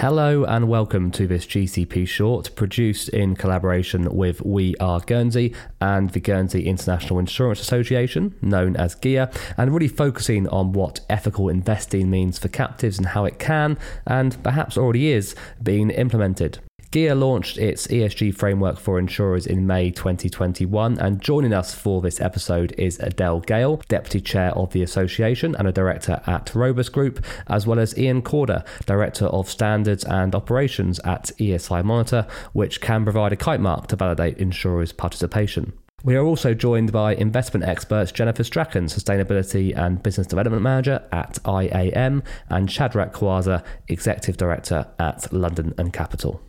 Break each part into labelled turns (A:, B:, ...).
A: Hello and welcome to this GCP short produced in collaboration with We Are Guernsey and the Guernsey International Insurance Association, known as GIA, and really focusing on what ethical investing means for captives and how it can, and perhaps already is, being implemented. GIA launched its ESG framework for insurers in May 2021, and joining us for this episode is Adele Gale, Deputy Chair of the Association and a Director at Robus Group, as well as Ian Corder, Director of Standards and Operations at ESI Monitor, which can provide a kite mark to validate insurers' participation. We are also joined by investment experts Jennifer Strachan, Sustainability and Business Development Manager at IAM, and Shadrach Kwaza, Executive Director at London and Capital.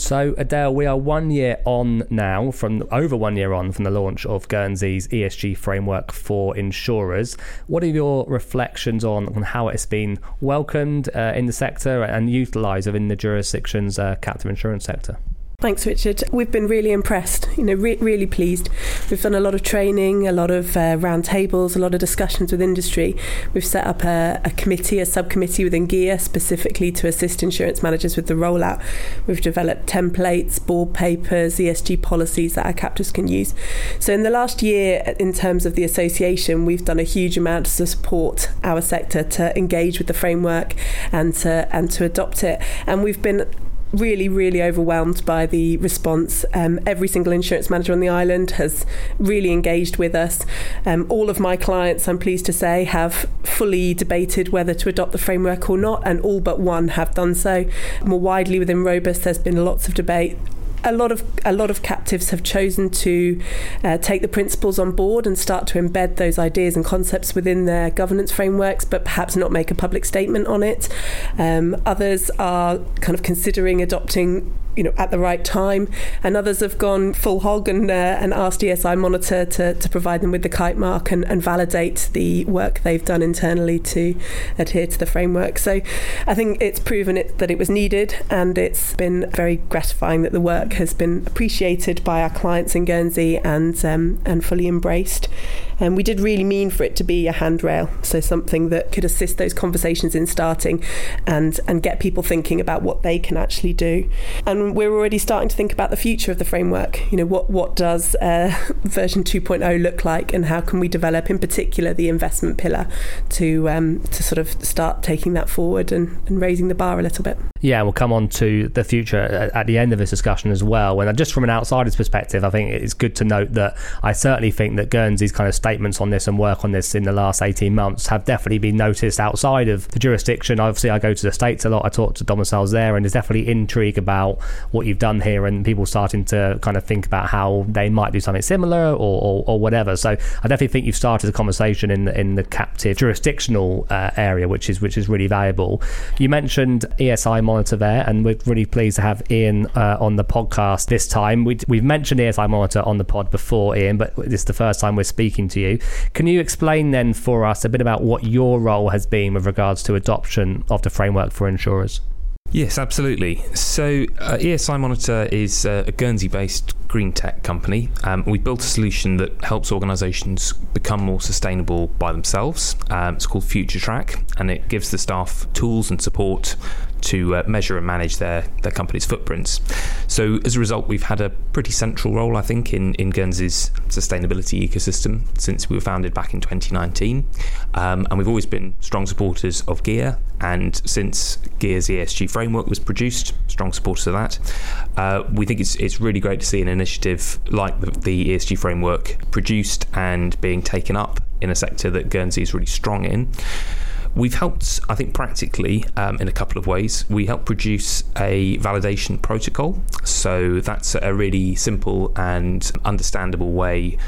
A: So, Adele, we are one year on now, from over one year on from the launch of Guernsey's ESG framework for insurers. What are your reflections on, on how it's been welcomed uh, in the sector and utilised within the jurisdiction's uh, captive insurance sector?
B: Thanks, Richard. We've been really impressed, you know, re- really pleased. We've done a lot of training, a lot of uh, roundtables, a lot of discussions with industry. We've set up a, a committee, a subcommittee within GIA specifically to assist insurance managers with the rollout. We've developed templates, board papers, ESG policies that our captives can use. So, in the last year, in terms of the association, we've done a huge amount to support our sector to engage with the framework and to and to adopt it. And we've been really, really overwhelmed by the response. Um, every single insurance manager on the island has really engaged with us. Um, all of my clients, I'm pleased to say, have fully debated whether to adopt the framework or not, and all but one have done so. More widely within Robus, there's been lots of debate a lot of a lot of captives have chosen to uh, take the principles on board and start to embed those ideas and concepts within their governance frameworks, but perhaps not make a public statement on it. Um, others are kind of considering adopting you know at the right time. And others have gone full hog and uh, and asked ESI monitor to, to provide them with the kite mark and, and validate the work they've done internally to adhere to the framework. So I think it's proven it, that it was needed and it's been very gratifying that the work has been appreciated by our clients in Guernsey and um, and fully embraced and we did really mean for it to be a handrail, so something that could assist those conversations in starting and, and get people thinking about what they can actually do. And we're already starting to think about the future of the framework. You know, what, what does uh, version 2.0 look like and how can we develop, in particular, the investment pillar to, um, to sort of start taking that forward and, and raising the bar a little bit.
A: Yeah, we'll come on to the future at the end of this discussion as well. And just from an outsider's perspective, I think it's good to note that I certainly think that Guernsey's kind of statements on this and work on this in the last 18 months have definitely been noticed outside of the jurisdiction. Obviously, I go to the States a lot, I talk to domiciles there, and there's definitely intrigue about what you've done here and people starting to kind of think about how they might do something similar or, or, or whatever. So I definitely think you've started a conversation in the, in the captive jurisdictional uh, area, which is which is really valuable. You mentioned ESI Monitor there, and we're really pleased to have Ian uh, on the podcast this time. We, we've mentioned ESI Monitor on the pod before, Ian, but this is the first time we're speaking to you. Can you explain then for us a bit about what your role has been with regards to adoption of the framework for insurers?
C: Yes, absolutely. So, uh, ESI Monitor is uh, a Guernsey based green tech company. Um, we built a solution that helps organisations become more sustainable by themselves. Um, it's called Future Track, and it gives the staff tools and support to uh, measure and manage their, their company's footprints. So, as a result, we've had a pretty central role, I think, in, in Guernsey's sustainability ecosystem since we were founded back in 2019. Um, and we've always been strong supporters of GIA. And since GIA's ESG framework was produced, strong supporters of that, uh, we think it's, it's really great to see an initiative like the, the ESG framework produced and being taken up in a sector that Guernsey is really strong in. We've helped, I think, practically um, in a couple of ways. We help produce a validation protocol. So that's a really simple and understandable way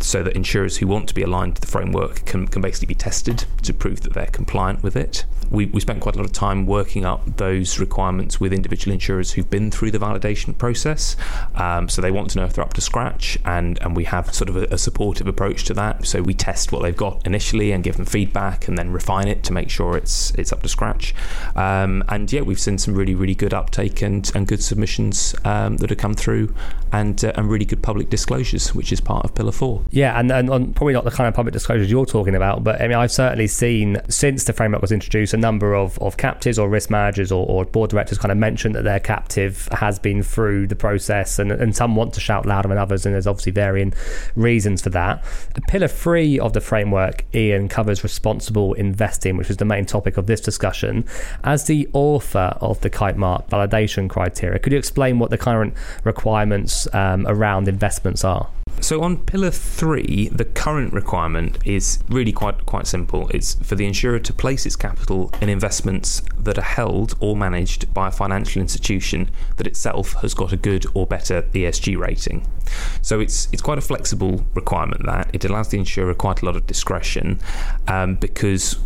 C: so that insurers who want to be aligned to the framework can, can basically be tested to prove that they're compliant with it. We, we spent quite a lot of time working up those requirements with individual insurers who've been through the validation process. Um, so they want to know if they're up to scratch, and, and we have sort of a, a, supportive approach to that. So we test what they've got initially and give them feedback and then refine it to make sure it's it's up to scratch. Um, and yeah, we've seen some really, really good uptake and, and good submissions um, that have come through and, uh, and really good public disclosures, which is part of Pillar 4.
A: Yeah, and, and probably not the kind of public disclosures you're talking about, but I mean, I've certainly seen since the framework was introduced, a number of, of captives or risk managers or, or board directors kind of mentioned that their captive has been through the process, and, and some want to shout louder than others, and there's obviously varying reasons for that. Pillar three of the framework, Ian, covers responsible investing, which is the main topic of this discussion. As the author of the Kite Mark validation criteria, could you explain what the current requirements um, around investments are?
C: So on pillar three, the current requirement is really quite quite simple. It's for the insurer to place its capital in investments that are held or managed by a financial institution that itself has got a good or better ESG rating. So it's it's quite a flexible requirement that it allows the insurer quite a lot of discretion um, because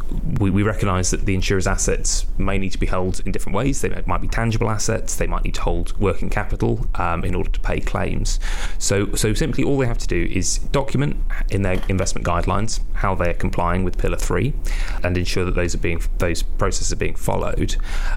C: we, we recognise that the insurer's assets may need to be held in different ways. They might be tangible assets. They might need to hold working capital um, in order to pay claims. So so simply all they have to do is document in their investment guidelines how they're complying with Pillar Three, and ensure that those are being those processes are being followed.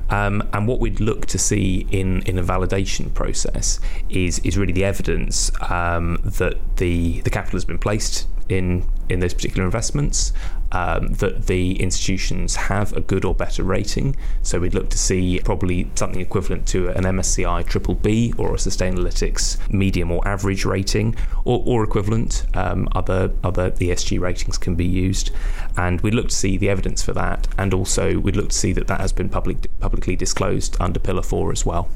C: Um, and what we'd look to see in in a validation process is is really the evidence um, that the the capital has been placed in in those particular investments, um, that the institutions have a good or better rating. So we'd look to see probably something equivalent to an MSCI triple B or a Sustainalytics medium or average rating, or, or equivalent. Um, other other ESG ratings can be used, and we'd look to see the evidence for that, and also we'd look to see that that has been public, publicly disclosed under Pillar Four as well.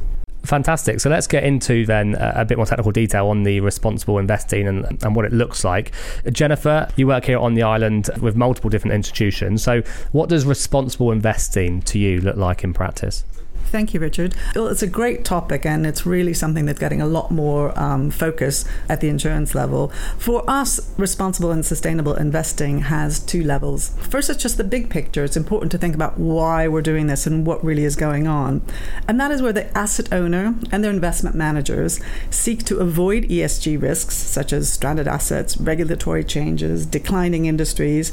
A: Fantastic. So let's get into then uh, a bit more technical detail on the responsible investing and, and what it looks like. Jennifer, you work here on the island with multiple different institutions. So, what does responsible investing to you look like in practice?
D: Thank you, Richard. Well, it's a great topic, and it's really something that's getting a lot more um, focus at the insurance level. For us, responsible and sustainable investing has two levels. First, it's just the big picture. It's important to think about why we're doing this and what really is going on. And that is where the asset owner and their investment managers seek to avoid ESG risks, such as stranded assets, regulatory changes, declining industries,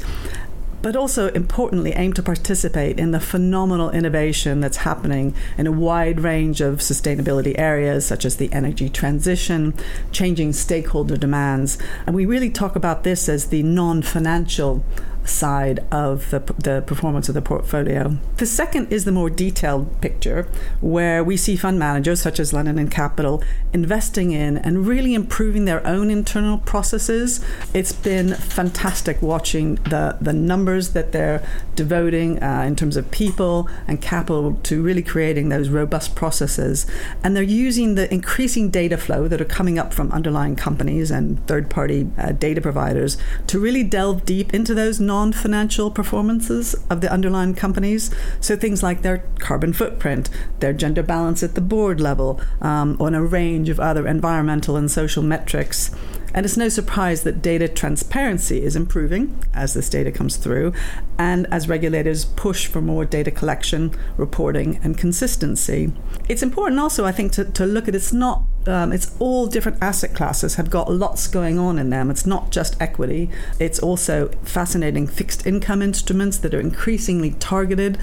D: but also importantly aim to participate in the phenomenal innovation that's happening in a wide range of sustainability areas such as the energy transition, changing stakeholder demands. And we really talk about this as the non financial side of the, the performance of the portfolio. The second is the more detailed picture, where we see fund managers such as London and Capital investing in and really improving their own internal processes. It's been fantastic watching the, the numbers that they're devoting uh, in terms of people and capital to really creating those robust processes. And they're using the increasing data flow that are coming up from underlying companies and third party uh, data providers to really delve deep into those non non financial performances of the underlying companies. So things like their carbon footprint, their gender balance at the board level, um, on a range of other environmental and social metrics. And it's no surprise that data transparency is improving as this data comes through and as regulators push for more data collection, reporting, and consistency. It's important also, I think, to, to look at it's not um, it's all different asset classes have got lots going on in them. It's not just equity. It's also fascinating fixed income instruments that are increasingly targeted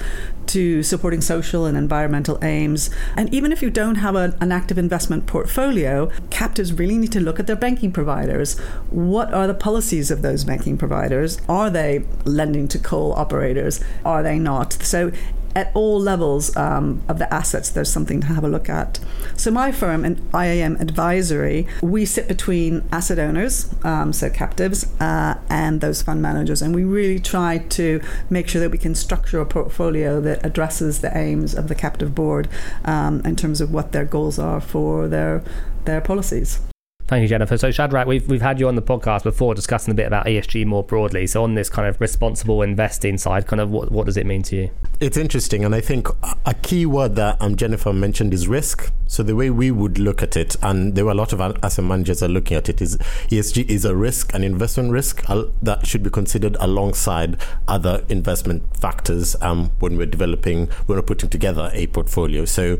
D: to supporting social and environmental aims. And even if you don't have a, an active investment portfolio, captives really need to look at their banking providers. What are the policies of those banking providers? Are they lending to coal operators? Are they not? So at all levels um, of the assets, there's something to have a look at. So, my firm and IAM Advisory, we sit between asset owners, um, so captives, uh, and those fund managers, and we really try to make sure that we can structure a portfolio that addresses the aims of the captive board um, in terms of what their goals are for their their policies.
A: Thank you, Jennifer. So, Shadrach, we've, we've had you on the podcast before discussing a bit about ESG more broadly. So, on this kind of responsible investing side, kind of what, what does it mean to you?
E: It's interesting. And I think a key word that um, Jennifer mentioned is risk. So, the way we would look at it, and there were a lot of asset managers are looking at it, is ESG is a risk, an investment risk that should be considered alongside other investment factors um, when we're developing, when we're putting together a portfolio. So,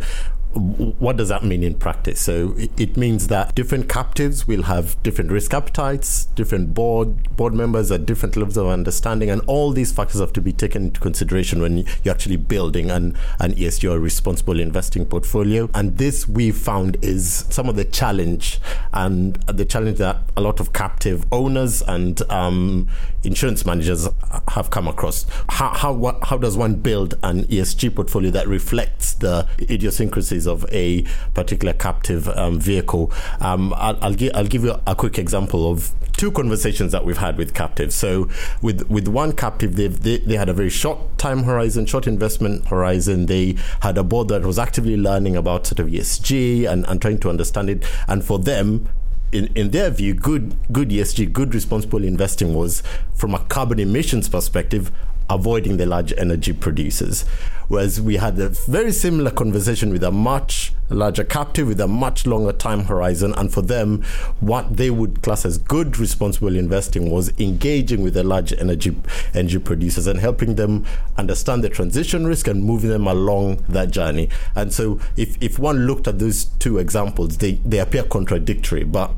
E: what does that mean in practice? So it means that different captives will have different risk appetites, different board board members at different levels of understanding, and all these factors have to be taken into consideration when you're actually building an, an ESG or responsible investing portfolio. And this we found is some of the challenge and the challenge that a lot of captive owners and um, insurance managers have come across. How, how, how does one build an ESG portfolio that reflects the idiosyncrasies of a particular captive um, vehicle? Um, I'll, I'll, gi- I'll give you a quick example of two conversations that we've had with captives. So with with one captive, they they had a very short time horizon, short investment horizon. They had a board that was actively learning about sort of ESG and, and trying to understand it. And for them, in, in their view, good good ESG, good responsible investing was from a carbon emissions perspective, avoiding the large energy producers. Whereas we had a very similar conversation with a much larger captive with a much longer time horizon. And for them, what they would class as good responsible investing was engaging with the large energy energy producers and helping them understand the transition risk and moving them along that journey. And so if, if one looked at those two examples, they, they appear contradictory, but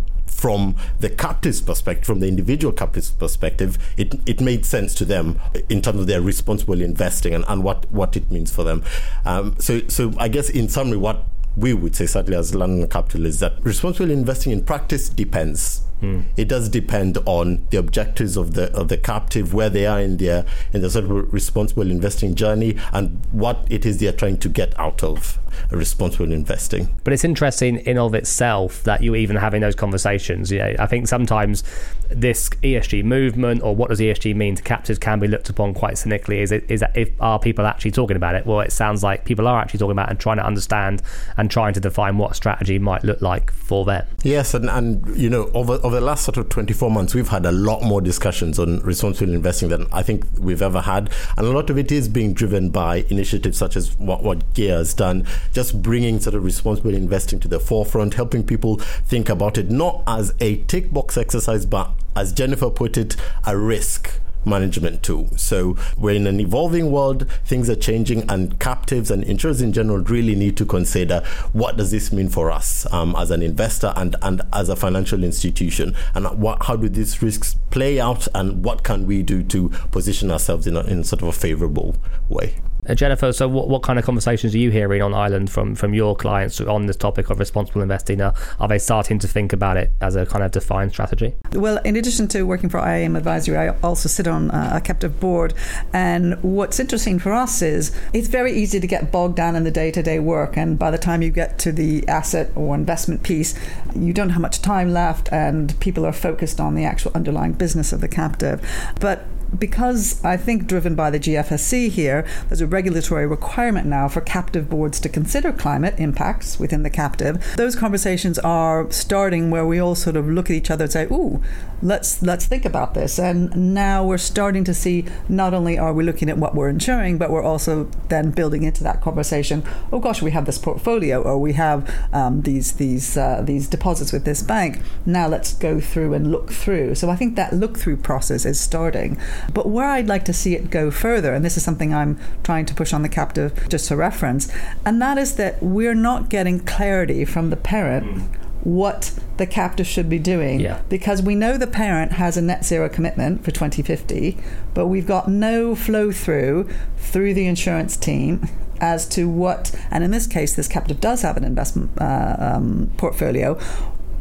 E: from the captive's perspective, from the individual captive's perspective, it, it made sense to them in terms of their responsible investing and, and what, what it means for them. Um, so, so I guess in summary, what we would say, certainly as London Capital, is that responsible investing in practice depends. Mm. It does depend on the objectives of the of the captive, where they are in their in the sort of responsible investing journey, and what it is they are trying to get out of responsible investing.
A: But it's interesting in of itself that you're even having those conversations. Yeah, I think sometimes this ESG movement or what does ESG mean to captives can be looked upon quite cynically. Is it is that if are people actually talking about it? Well, it sounds like people are actually talking about and trying to understand and trying to define what strategy might look like for them.
E: Yes, and and you know over over the last sort of 24 months, we've had a lot more discussions on responsible investing than I think we've ever had, and a lot of it is being driven by initiatives such as what what GIA has done just bringing sort of responsible investing to the forefront, helping people think about it not as a tick box exercise, but as Jennifer put it, a risk management tool. So we're in an evolving world, things are changing, and captives and insurers in general really need to consider what does this mean for us um, as an investor and, and as a financial institution, and what, how do these risks play out, and what can we do to position ourselves in, a, in sort of a favorable way.
A: Uh, Jennifer, so what, what kind of conversations are you hearing on Island from, from your clients on this topic of responsible investing? Are, are they starting to think about it as a kind of defined strategy?
D: Well, in addition to working for IAM Advisory, I also sit on a captive board. And what's interesting for us is it's very easy to get bogged down in the day to day work. And by the time you get to the asset or investment piece, you don't have much time left, and people are focused on the actual underlying business of the captive. But because I think driven by the GFSC here, there's a regulatory requirement now for captive boards to consider climate impacts within the captive. Those conversations are starting where we all sort of look at each other and say, "Ooh, let's let's think about this." And now we're starting to see not only are we looking at what we're insuring, but we're also then building into that conversation. Oh gosh, we have this portfolio, or we have um, these these uh, these deposits with this bank. Now let's go through and look through. So I think that look through process is starting. But where I'd like to see it go further, and this is something I'm trying to push on the captive just to reference, and that is that we're not getting clarity from the parent. Mm. What the captive should be doing
A: yeah.
D: because we know the parent has a net zero commitment for 2050, but we've got no flow through through the insurance team as to what, and in this case, this captive does have an investment uh, um, portfolio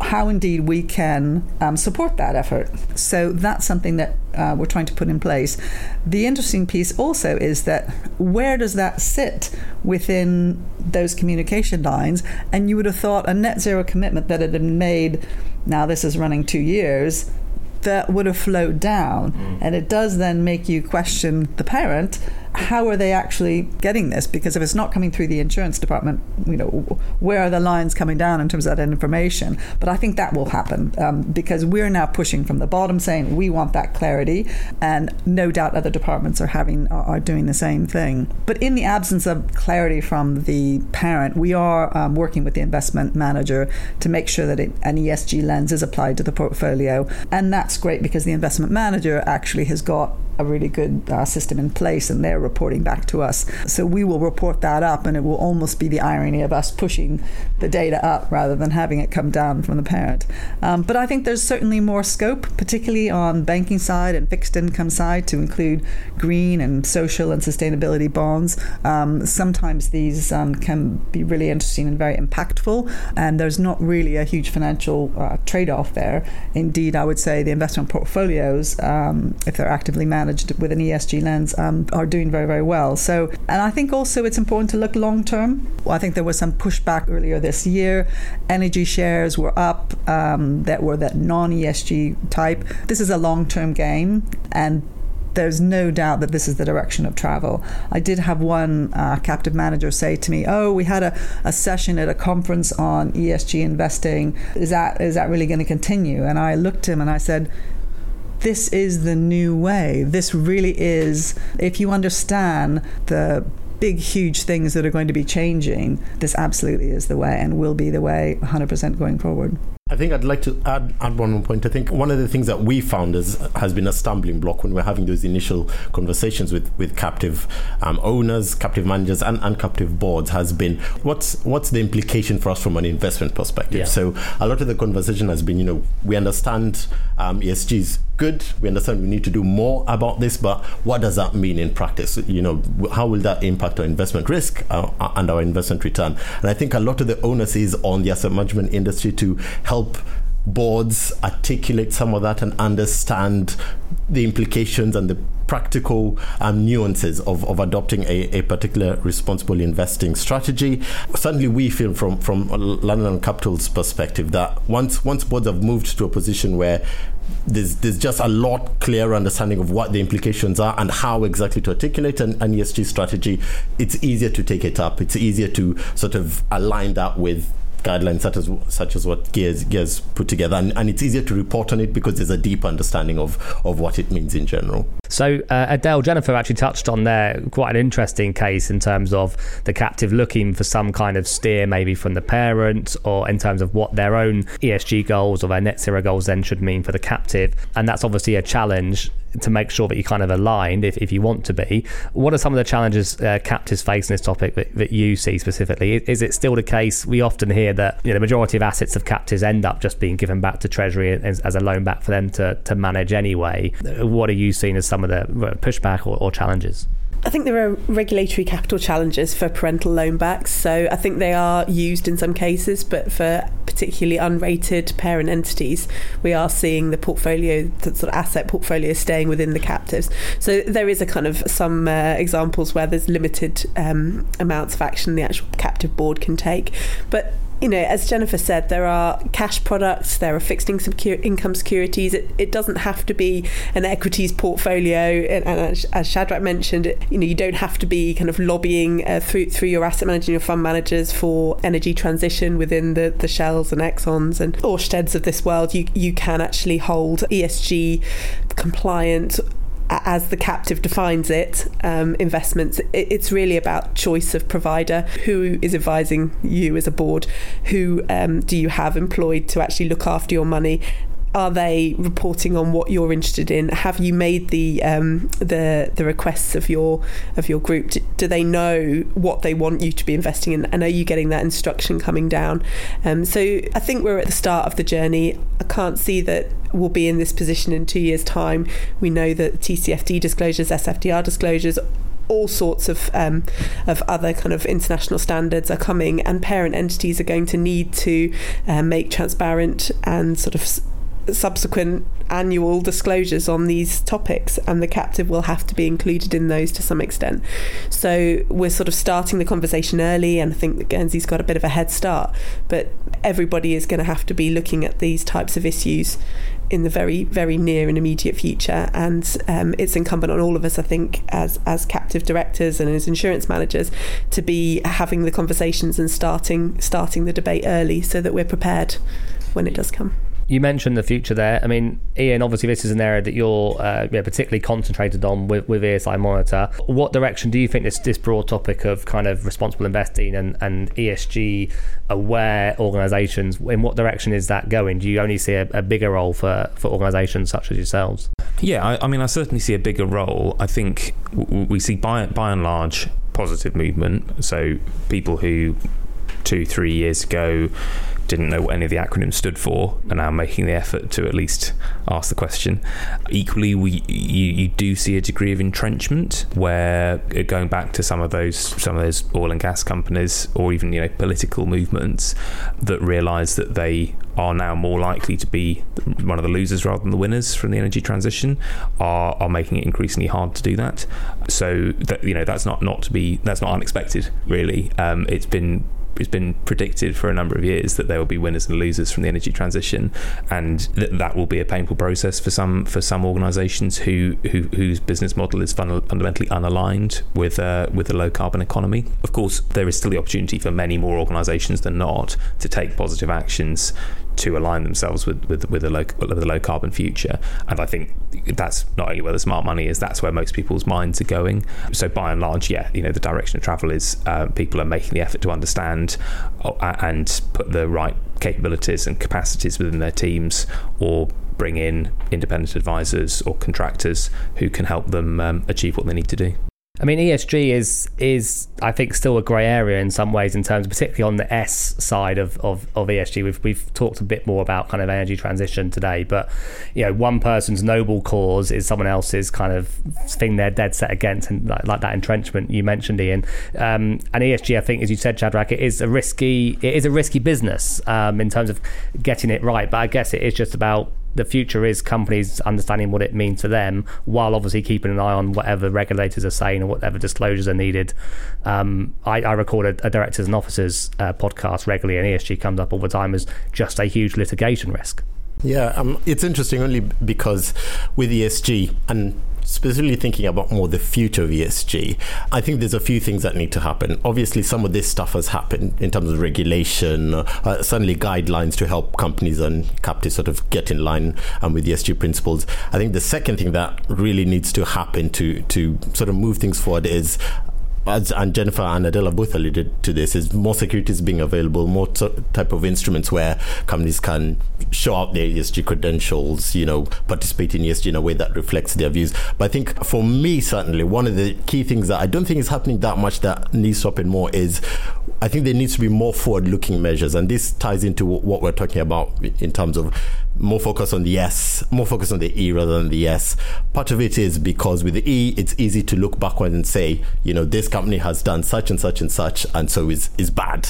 D: how indeed we can um, support that effort. So that's something that uh, we're trying to put in place. The interesting piece also is that where does that sit within those communication lines? And you would have thought a net zero commitment that had been made, now this is running two years, that would have flowed down. Mm. And it does then make you question the parent how are they actually getting this? Because if it's not coming through the insurance department, you know, where are the lines coming down in terms of that information? But I think that will happen um, because we're now pushing from the bottom, saying we want that clarity, and no doubt other departments are having are doing the same thing. But in the absence of clarity from the parent, we are um, working with the investment manager to make sure that it, an ESG lens is applied to the portfolio, and that's great because the investment manager actually has got a really good uh, system in place and they're reporting back to us. So we will report that up and it will almost be the irony of us pushing the data up rather than having it come down from the parent. Um, but I think there's certainly more scope, particularly on banking side and fixed income side, to include green and social and sustainability bonds. Um, sometimes these um, can be really interesting and very impactful, and there's not really a huge financial uh, trade off there. Indeed, I would say the investment portfolios, um, if they're actively managed with an ESG lens, um, are doing very, very well. So, and I think also it's important to look long term. I think there was some pushback earlier this year. Energy shares were up um, that were that non ESG type. This is a long term game, and there's no doubt that this is the direction of travel. I did have one uh, captive manager say to me, "Oh, we had a, a session at a conference on ESG investing. Is that is that really going to continue?" And I looked at him and I said, "This is the new way. This really is. If you understand the big, huge things that are going to be changing, this absolutely is the way and will be the way 100% going forward.
E: I think I'd like to add, add one more point. I think one of the things that we found is, has been a stumbling block when we're having those initial conversations with, with captive um, owners, captive managers, and, and captive boards has been what's what's the implication for us from an investment perspective. Yeah. So a lot of the conversation has been, you know, we understand um, ESG is good. We understand we need to do more about this, but what does that mean in practice? You know, how will that impact our investment risk uh, and our investment return? And I think a lot of the onus is on the asset management industry to help help boards articulate some of that and understand the implications and the practical um, nuances of, of adopting a, a particular responsible investing strategy. Certainly, we feel from, from London Capital's perspective that once, once boards have moved to a position where there's there's just a lot clearer understanding of what the implications are and how exactly to articulate an, an ESG strategy. It's easier to take it up. It's easier to sort of align that with guidelines such as such as what GIA's GIA's put together, and, and it's easier to report on it because there's a deep understanding of of what it means in general.
A: So uh, Adele Jennifer actually touched on there quite an interesting case in terms of the captive looking for some kind of steer, maybe from the parent, or in terms of what their own ESG goals or their net zero goals then should mean for the captive, and that's obviously a challenge to make sure that you're kind of aligned if, if you want to be. What are some of the challenges uh, captives face in this topic that, that you see specifically? Is it still the case? We often hear that you know, the majority of assets of captives end up just being given back to Treasury as, as, a loan back for them to, to manage anyway. What are you seeing as some of the pushback or, or challenges?
B: I think there are regulatory capital challenges for parental loan backs. So I think they are used in some cases, but for particularly unrated parent entities, we are seeing the portfolio, the sort of asset portfolio staying within the captives. So there is a kind of some uh, examples where there's limited um, amounts of action the actual captive board can take. But you know, as Jennifer said, there are cash products, there are fixed income securities. It, it doesn't have to be an equities portfolio, and, and as Shadrach mentioned, you know, you don't have to be kind of lobbying uh, through through your asset manager your fund managers for energy transition within the the Shells and Exxons and Orsteds of this world. You you can actually hold ESG compliant as the captive defines it, um, investments, it, it's really about choice of provider. Who is advising you as a board? Who um, do you have employed to actually look after your money? Are they reporting on what you're interested in? Have you made the um, the the requests of your of your group? Do they know what they want you to be investing in? And are you getting that instruction coming down? Um, so I think we're at the start of the journey. I can't see that we'll be in this position in two years' time. We know that TCFD disclosures, SFDR disclosures, all sorts of um, of other kind of international standards are coming, and parent entities are going to need to uh, make transparent and sort of subsequent annual disclosures on these topics, and the captive will have to be included in those to some extent. So we're sort of starting the conversation early, and I think that Guernsey's got a bit of a head start. But everybody is going to have to be looking at these types of issues in the very, very near and immediate future, and um, it's incumbent on all of us, I think, as as captive directors and as insurance managers, to be having the conversations and starting starting the debate early, so that we're prepared when it does come.
A: You mentioned the future there. I mean, Ian, obviously this is an area that you're uh, yeah, particularly concentrated on with, with ESI Monitor. What direction do you think this, this broad topic of kind of responsible investing and, and ESG aware organisations, in what direction is that going? Do you only see a, a bigger role for, for organisations such as yourselves?
C: Yeah, I, I, mean, I certainly see a bigger role. I think we see by, by and large positive movement. So people who two, three years ago didn't know what any of the acronyms stood for are now making the effort to at least ask the question. Equally, we you, you do see a degree of entrenchment where uh, going back to some of those some of those oil and gas companies or even you know political movements that realise that they are now more likely to be one of the losers rather than the winners from the energy transition are, are making it increasingly hard to do that. So that you know that's not not to be that's not unexpected really. Um, it's been it's been predicted for a number of years that there will be winners and losers from the energy transition, and th- that will be a painful process for some for some organisations who, who whose business model is fun- fundamentally unaligned with uh, with a low carbon economy. Of course, there is still the opportunity for many more organisations than not to take positive actions to align themselves with with, with a low with a low carbon future. And I think that's not only where the smart money is, that's where most people's minds are going. So by and large, yeah, you know, the direction of travel is uh, people are making the effort to understand uh, and put the right capabilities and capacities within their teams or bring in independent advisors or contractors who can help them um, achieve what they need to do.
A: I mean, ESG is is I think still a grey area in some ways in terms, particularly on the S side of, of, of ESG. We've we've talked a bit more about kind of energy transition today, but you know, one person's noble cause is someone else's kind of thing they're dead set against, and like, like that entrenchment you mentioned, Ian. Um, and ESG, I think, as you said, Shadrach, it is a risky it is a risky business um, in terms of getting it right. But I guess it is just about the future is companies understanding what it means to them while obviously keeping an eye on whatever regulators are saying or whatever disclosures are needed. Um, I, I, record a, a, directors and officers uh, podcast regularly, and ESG comes up all the time as just a huge litigation risk.
E: Yeah, um, it's interesting only because with ESG and specifically thinking about more the future of ESG, I think there's a few things that need to happen. Obviously, some of this stuff has happened in terms of regulation, uh, certainly guidelines to help companies and captives sort of get in line um, with ESG principles. I think the second thing that really needs to happen to to sort of move things forward is as and Jennifer and Adela both alluded to this, is more securities being available, more t- type of instruments where companies can show out their ESG credentials, you know, participate in ESG in a way that reflects their views. But I think for me, certainly, one of the key things that I don't think is happening that much that needs to happen more is I think there needs to be more forward looking measures. And this ties into what we're talking about in terms of more focus on the S, more focus on the E rather than the S. Part of it is because with the E, it's easy to look backward and say, you know, this company has done such and such and such, and so is is bad.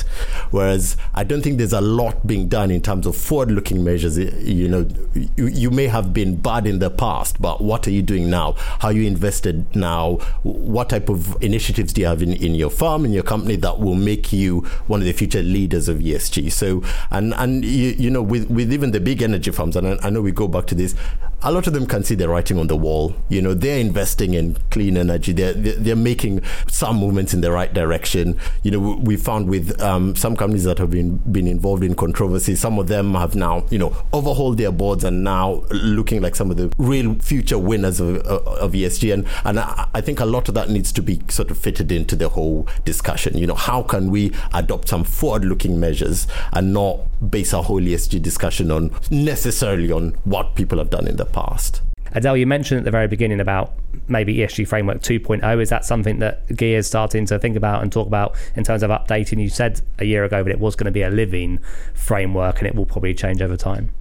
E: Whereas I don't think there's a lot being done in terms of forward-looking measures. You know, you, you may have been bad in the past, but what are you doing now? How you invested now? What type of initiatives do you have in, in your firm, in your company that will make you one of the future leaders of ESG? So, and and you, you know, with with even the big energy and I, I know we go back to this, a lot of them can see the writing on the wall. You know, they're investing in clean energy. They're, they're making some movements in the right direction. You know, we found with um, some companies that have been been involved in controversy, some of them have now, you know, overhauled their boards and now looking like some of the real future winners of, of ESG. And, and I think a lot of that needs to be sort of fitted into the whole discussion. You know, how can we adopt some forward-looking measures and not base our whole ESG discussion on necessarily on what people have done in the past?
A: Adele, you mentioned at the very beginning about maybe ESG Framework 2.0. Is that something that GIA is starting to think about and talk about in terms of updating? You said a year ago that it was going to be a living framework and it will probably change over time.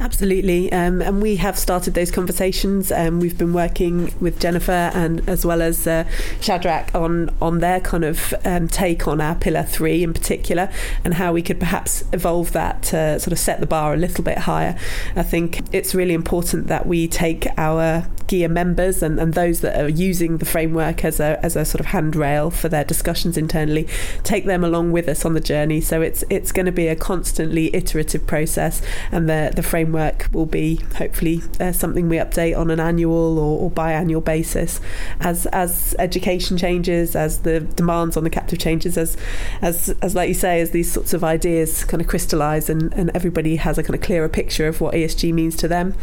B: Absolutely, um, and we have started those conversations. Um, we've been working with Jennifer and as well as uh, Shadrach on on their kind of um, take on our pillar three in particular, and how we could perhaps evolve that to sort of set the bar a little bit higher. I think it's really important that we take our GIA members and, and those that are using the framework as a as a sort of handrail for their discussions internally, take them along with us on the journey. So it's it's going to be a constantly iterative process, and the the framework will be hopefully uh, something we update on an annual or, or biannual basis as as education changes, as the demands on the captive changes, as as as like you say, as these sorts of ideas kind of crystallise and, and everybody has a kind of clearer picture of what ESG means to them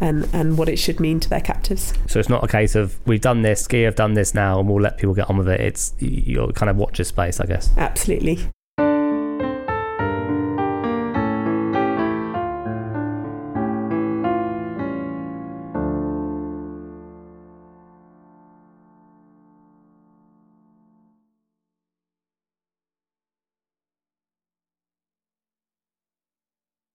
B: and and what it should mean to their
A: So it's not a case of we've done this, GIA have done this now, and we'll let people get on with it. It's you'll kind of watch your space, I guess.
B: Absolutely.